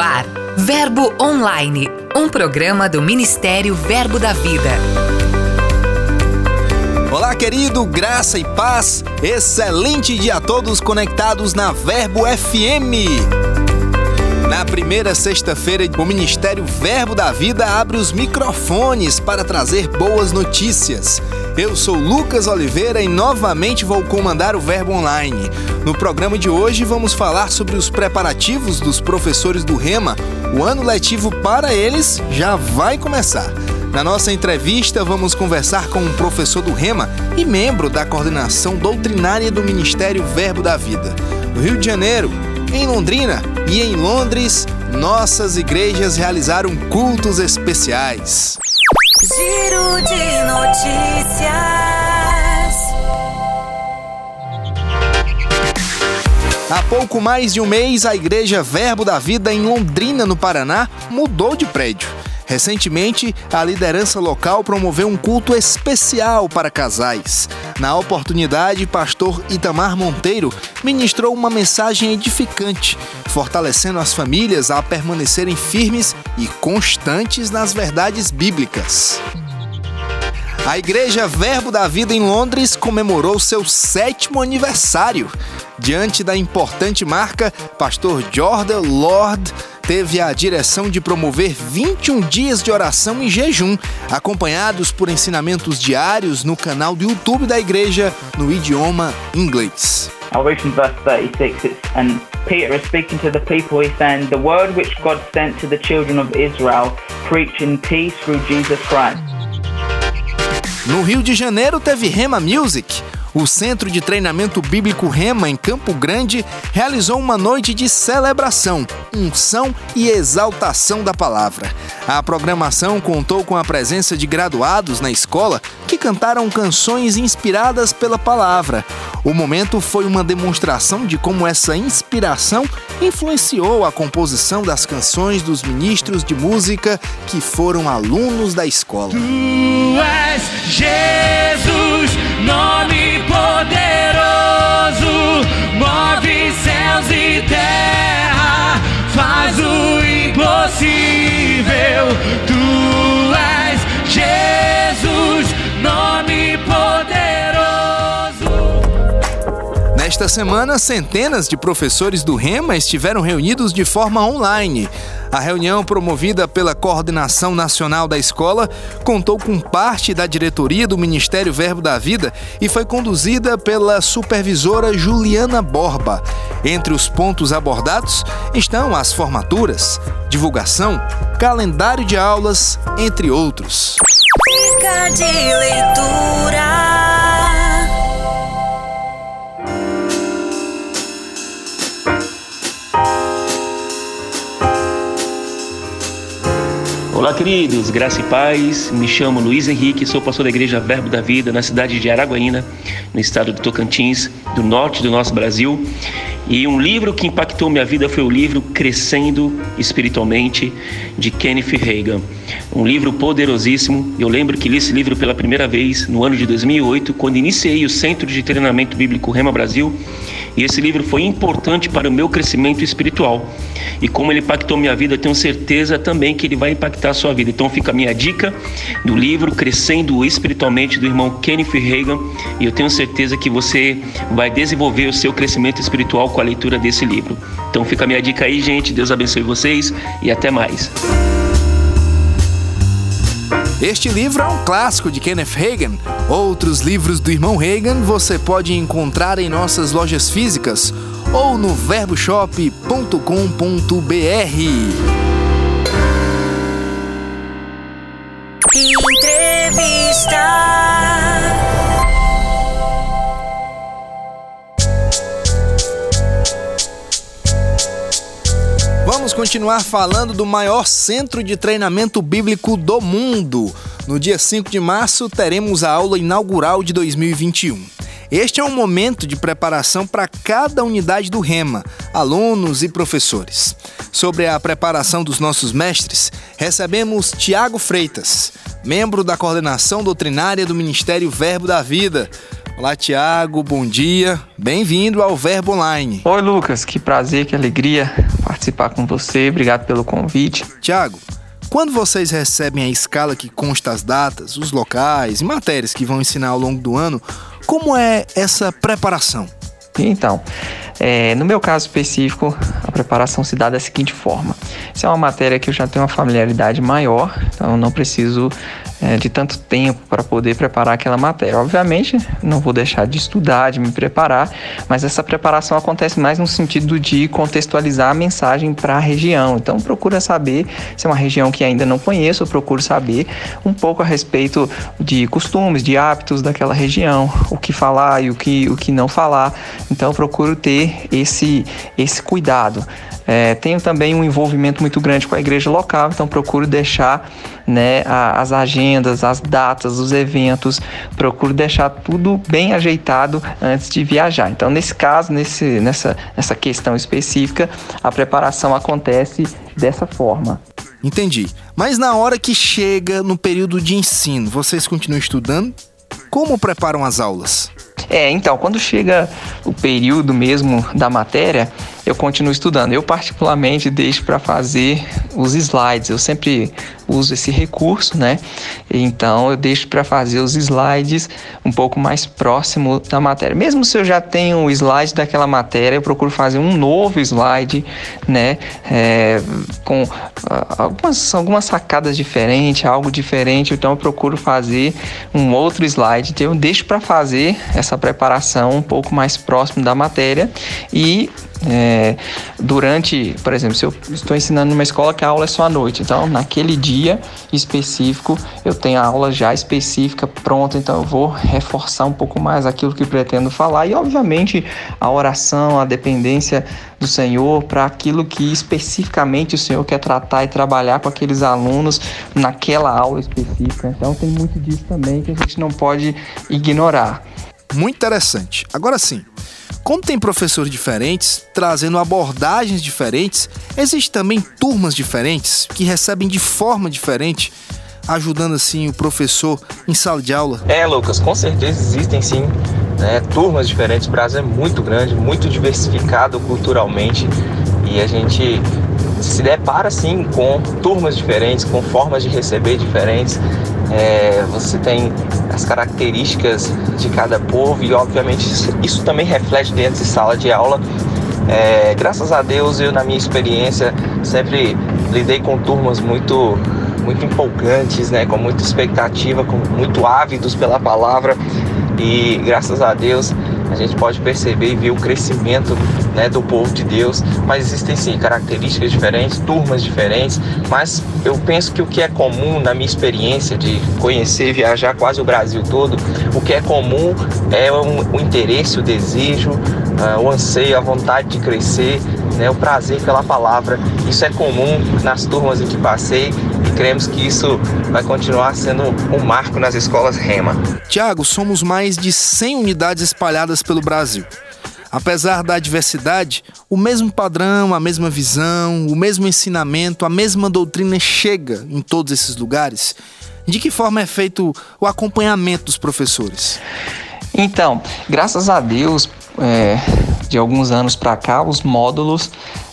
ar, Verbo Online, um programa do Ministério Verbo da Vida. Olá, querido, graça e paz. Excelente dia a todos conectados na Verbo FM. Na primeira sexta-feira, o Ministério Verbo da Vida abre os microfones para trazer boas notícias. Eu sou Lucas Oliveira e novamente vou comandar o Verbo Online. No programa de hoje vamos falar sobre os preparativos dos professores do Rema. O ano letivo para eles já vai começar. Na nossa entrevista, vamos conversar com um professor do Rema e membro da coordenação doutrinária do Ministério Verbo da Vida. No Rio de Janeiro, em Londrina e em Londres, nossas igrejas realizaram cultos especiais. Giro de notícias. Há pouco mais de um mês, a Igreja Verbo da Vida em Londrina, no Paraná, mudou de prédio. Recentemente, a liderança local promoveu um culto especial para casais. Na oportunidade, pastor Itamar Monteiro ministrou uma mensagem edificante, fortalecendo as famílias a permanecerem firmes e constantes nas verdades bíblicas. A Igreja Verbo da Vida em Londres comemorou seu sétimo aniversário. Diante da importante marca, pastor Jordan Lord teve a direção de promover 21 dias de oração e jejum, acompanhados por ensinamentos diários no canal do YouTube da igreja no idioma inglês. I'll read from verse 36. It's, and Peter is speaking to the people. He's saying, The word which God sent to the children of Israel, preaching peace through Jesus Christ. No Rio de Janeiro teve Rema Music. O Centro de Treinamento Bíblico Rema, em Campo Grande, realizou uma noite de celebração, unção e exaltação da palavra. A programação contou com a presença de graduados na escola que cantaram canções inspiradas pela palavra. O momento foi uma demonstração de como essa inspiração influenciou a composição das canções dos ministros de música que foram alunos da escola. Tu és Jesus, Nesta semana, centenas de professores do Rema estiveram reunidos de forma online. A reunião, promovida pela Coordenação Nacional da Escola, contou com parte da diretoria do Ministério Verbo da Vida e foi conduzida pela supervisora Juliana Borba. Entre os pontos abordados estão as formaturas, divulgação, calendário de aulas, entre outros. De leitura. Olá, queridos, graça e paz. Me chamo Luiz Henrique, sou pastor da Igreja Verbo da Vida na cidade de Araguaína, no estado de Tocantins, do norte do nosso Brasil. E um livro que impactou minha vida foi o livro Crescendo Espiritualmente, de Kenneth Reagan. Um livro poderosíssimo. Eu lembro que li esse livro pela primeira vez no ano de 2008, quando iniciei o Centro de Treinamento Bíblico Rema Brasil. E esse livro foi importante para o meu crescimento espiritual. E como ele impactou minha vida, eu tenho certeza também que ele vai impactar a sua vida. Então fica a minha dica do livro Crescendo Espiritualmente do irmão Kenneth Reagan. E eu tenho certeza que você vai desenvolver o seu crescimento espiritual com a leitura desse livro. Então fica a minha dica aí, gente. Deus abençoe vocês e até mais. Este livro é um clássico de Kenneth Reagan. Outros livros do irmão Reagan você pode encontrar em nossas lojas físicas ou no verboshop.com.br. Entrevista. Vamos continuar falando do maior centro de treinamento bíblico do mundo. No dia 5 de março, teremos a aula inaugural de 2021. Este é um momento de preparação para cada unidade do Rema, alunos e professores. Sobre a preparação dos nossos mestres, recebemos Tiago Freitas, membro da coordenação doutrinária do Ministério Verbo da Vida. Olá, Tiago, bom dia. Bem-vindo ao Verbo Online. Oi, Lucas, que prazer, que alegria participar com você. Obrigado pelo convite. Tiago, quando vocês recebem a escala que consta as datas, os locais e matérias que vão ensinar ao longo do ano, como é essa preparação? Então, é, no meu caso específico, a preparação se dá da seguinte forma: se é uma matéria que eu já tenho uma familiaridade maior, então eu não preciso é, de tanto tempo para poder preparar aquela matéria. Obviamente, não vou deixar de estudar, de me preparar, mas essa preparação acontece mais no sentido de contextualizar a mensagem para a região. Então, procura saber se é uma região que ainda não conheço, procuro saber um pouco a respeito de costumes, de hábitos daquela região, o que falar e o que, o que não falar. Então, procuro ter esse, esse cuidado. É, tenho também um envolvimento muito grande com a igreja local, então procuro deixar né, a, as agendas, as datas, os eventos, procuro deixar tudo bem ajeitado antes de viajar. Então, nesse caso, nesse, nessa, nessa questão específica, a preparação acontece dessa forma. Entendi. Mas na hora que chega no período de ensino, vocês continuam estudando? Como preparam as aulas? É, então, quando chega o período mesmo da matéria, eu continuo estudando. Eu, particularmente, deixo para fazer os slides. Eu sempre uso esse recurso, né? Então, eu deixo para fazer os slides um pouco mais próximo da matéria. Mesmo se eu já tenho o slide daquela matéria, eu procuro fazer um novo slide, né? É, com uh, algumas, algumas sacadas diferentes, algo diferente. Então, eu procuro fazer um outro slide. Então, eu deixo para fazer essa preparação um pouco mais próximo da matéria e é, durante, por exemplo, se eu estou ensinando numa escola que a aula é só à noite, então naquele dia específico eu tenho a aula já específica pronta, então eu vou reforçar um pouco mais aquilo que pretendo falar e, obviamente, a oração, a dependência do Senhor para aquilo que especificamente o Senhor quer tratar e trabalhar com aqueles alunos naquela aula específica. Então, tem muito disso também que a gente não pode ignorar. Muito interessante. Agora sim, como tem professores diferentes, trazendo abordagens diferentes, existem também turmas diferentes que recebem de forma diferente, ajudando assim o professor em sala de aula? É, Lucas, com certeza existem sim né, turmas diferentes. O Brasil é muito grande, muito diversificado culturalmente e a gente se depara sim com turmas diferentes, com formas de receber diferentes. É, você tem as características de cada povo e, obviamente, isso, também reflete dentro de sala de aula. É, graças a Deus, eu, na minha experiência, sempre lidei com turmas muito muito empolgantes, né, com muita expectativa, com muito ávidos pela palavra e graças a Deus a gente pode perceber e ver o crescimento né, do povo de Deus, mas existem sim características diferentes, turmas diferentes, mas eu penso que o que é comum na minha experiência de conhecer e viajar quase o Brasil todo, o que é comum é o, interesse, o desejo, uh, o anseio, a vontade de crescer, né, o prazer pela palavra. Isso é comum nas turmas em que passei e cremos que isso vai continuar sendo um marco nas escolas Rema. Tiago, somos mais de 100 unidades espalhadas pelo Brasil. Apesar da diversidade, o mesmo padrão, a mesma visão, o mesmo ensinamento, a mesma doutrina chega em todos esses lugares. De que forma é feito o acompanhamento dos professores? Então, graças a Deus, é, de alguns anos para cá, os módulos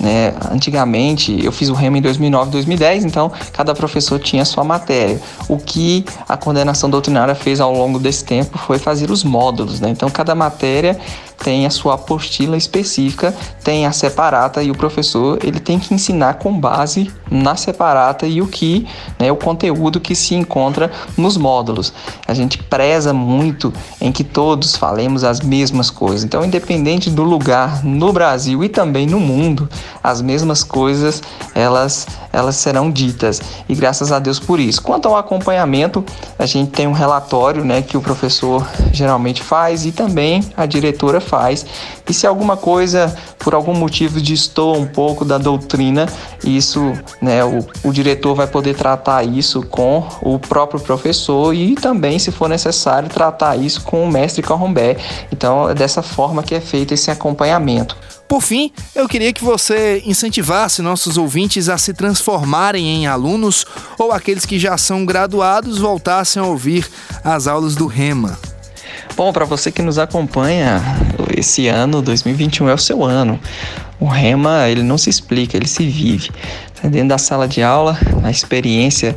né? Antigamente, eu fiz o REMA em 2009, 2010, então cada professor tinha sua matéria. O que a coordenação doutrinária fez ao longo desse tempo foi fazer os módulos. Né? Então, cada matéria tem a sua apostila específica, tem a separata e o professor ele tem que ensinar com base na separata e o que, né, o conteúdo que se encontra nos módulos. A gente preza muito em que todos falemos as mesmas coisas. Então, independente do lugar no Brasil e também no mundo, as mesmas coisas elas elas serão ditas. E graças a Deus por isso. Quanto ao acompanhamento, a gente tem um relatório, né, que o professor geralmente faz e também a diretora faz. E se alguma coisa, por algum motivo, distou um pouco da doutrina, isso, né, o, o diretor vai poder tratar isso com o próprio professor e também, se for necessário, tratar isso com o mestre Carrombé. Então, é dessa forma que é feito esse acompanhamento. Por fim, eu queria que você incentivasse nossos ouvintes a se transformarem em alunos ou aqueles que já são graduados voltassem a ouvir as aulas do Rema. Bom, para você que nos acompanha, esse ano, 2021, é o seu ano. O rema, ele não se explica, ele se vive. Tá dentro da sala de aula, a experiência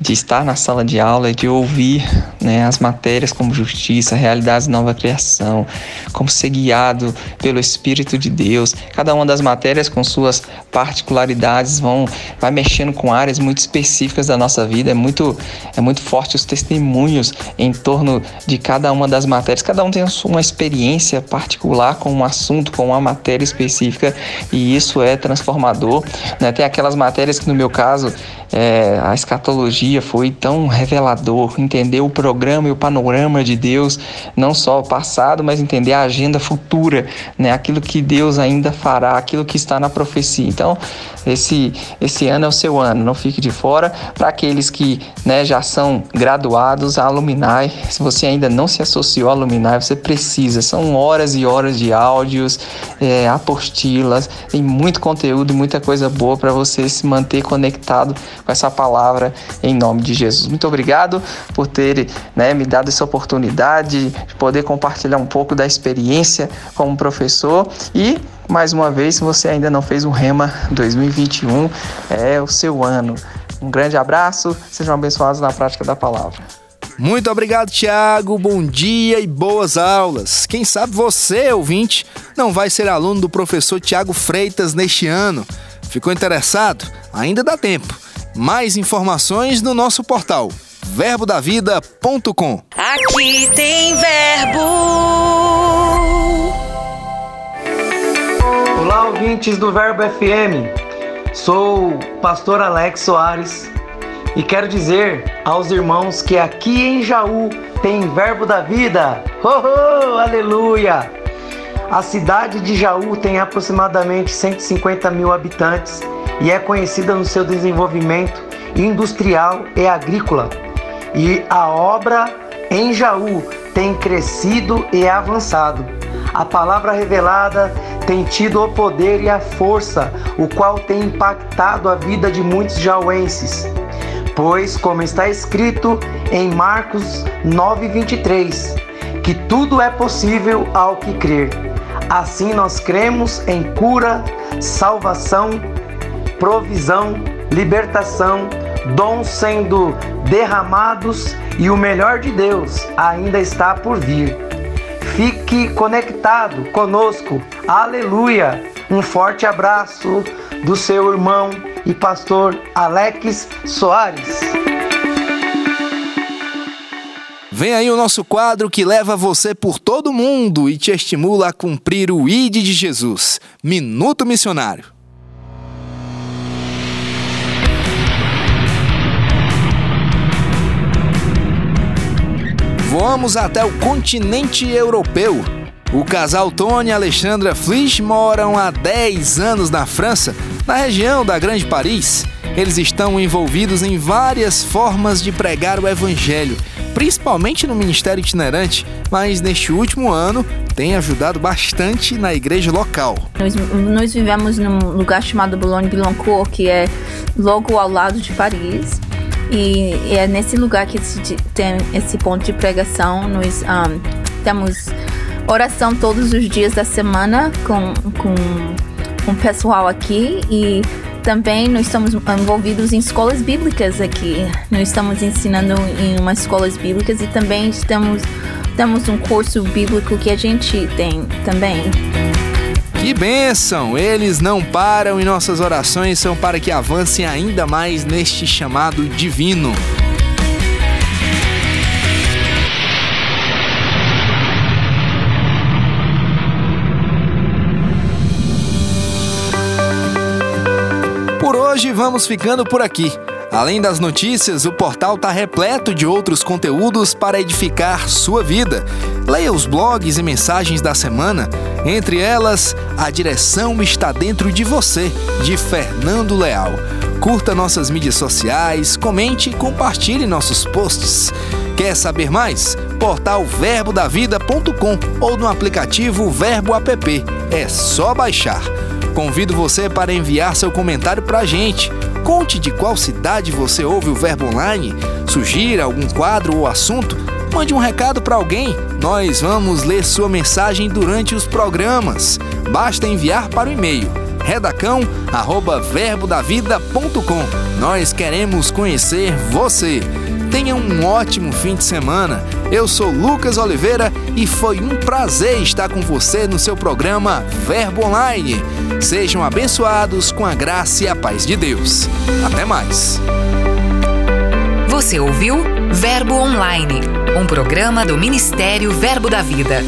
de estar na sala de aula e de ouvir né, as matérias como justiça, realidades de nova criação, como ser guiado pelo Espírito de Deus. Cada uma das matérias com suas particularidades vão vai mexendo com áreas muito específicas da nossa vida. É muito é muito forte os testemunhos em torno de cada uma das matérias. Cada um tem uma experiência particular com um assunto, com uma matéria específica e isso é transformador. Né? Tem aquelas matérias que no meu caso é, a escatologia foi tão revelador, entender o programa e o panorama de Deus, não só o passado, mas entender a agenda futura, né? aquilo que Deus ainda fará, aquilo que está na profecia. Então, esse, esse ano é o seu ano, não fique de fora. Para aqueles que né, já são graduados, a Alumni, se você ainda não se associou à Alumni, você precisa, são horas e horas de áudios, é, apostilas, tem muito conteúdo, muita coisa boa para você se manter conectado com essa palavra em nome de Jesus. Muito obrigado por ter né, me dado essa oportunidade de poder compartilhar um pouco da experiência como professor e mais uma vez, se você ainda não fez o Rema 2021, é o seu ano. Um grande abraço, sejam abençoados na prática da palavra. Muito obrigado, Tiago. Bom dia e boas aulas. Quem sabe você, ouvinte, não vai ser aluno do professor Tiago Freitas neste ano. Ficou interessado? Ainda dá tempo. Mais informações no nosso portal verbodavida.com. Aqui tem verbo. Olá, ouvintes do Verbo FM. Sou o pastor Alex Soares e quero dizer aos irmãos que aqui em Jaú tem Verbo da Vida. Oh, oh aleluia! A cidade de Jaú tem aproximadamente 150 mil habitantes e é conhecida no seu desenvolvimento industrial e agrícola. E a obra em Jaú tem crescido e avançado. A palavra revelada tem tido o poder e a força, o qual tem impactado a vida de muitos jauenses. Pois, como está escrito em Marcos 9:23, que tudo é possível ao que crer. Assim nós cremos em cura, salvação, provisão, libertação, dons sendo derramados e o melhor de Deus ainda está por vir. Fique conectado conosco. Aleluia! Um forte abraço do seu irmão e pastor Alex Soares. Vem aí o nosso quadro que leva você por todo mundo e te estimula a cumprir o ID de Jesus. Minuto Missionário. Voamos até o continente europeu. O casal Tony e Alexandra Flich moram há 10 anos na França, na região da Grande Paris. Eles estão envolvidos em várias formas de pregar o evangelho, principalmente no ministério itinerante, mas neste último ano tem ajudado bastante na igreja local. Nós, nós vivemos num lugar chamado Boulogne-Billancourt, que é logo ao lado de Paris. E é nesse lugar que tem esse ponto de pregação. Nós um, temos oração todos os dias da semana com, com, com o pessoal aqui e também nós estamos envolvidos em escolas bíblicas aqui. Nós estamos ensinando em umas escolas bíblicas e também estamos, temos um curso bíblico que a gente tem também. Que bênção! Eles não param e nossas orações são para que avancem ainda mais neste chamado divino. Por hoje vamos ficando por aqui. Além das notícias, o portal está repleto de outros conteúdos para edificar sua vida. Leia os blogs e mensagens da semana. Entre elas, A Direção Está Dentro de Você, de Fernando Leal. Curta nossas mídias sociais, comente e compartilhe nossos posts. Quer saber mais? Portal verbodavida.com ou no aplicativo Verbo App. É só baixar. Convido você para enviar seu comentário para a gente. Conte de qual cidade você ouve o Verbo Online, sugira algum quadro ou assunto. Mande um recado para alguém. Nós vamos ler sua mensagem durante os programas. Basta enviar para o e-mail redacão@verbodavida.com. Nós queremos conhecer você. Tenha um ótimo fim de semana. Eu sou Lucas Oliveira e foi um prazer estar com você no seu programa Verbo Online. Sejam abençoados com a graça e a paz de Deus. Até mais. Você ouviu Verbo Online, um programa do Ministério Verbo da Vida.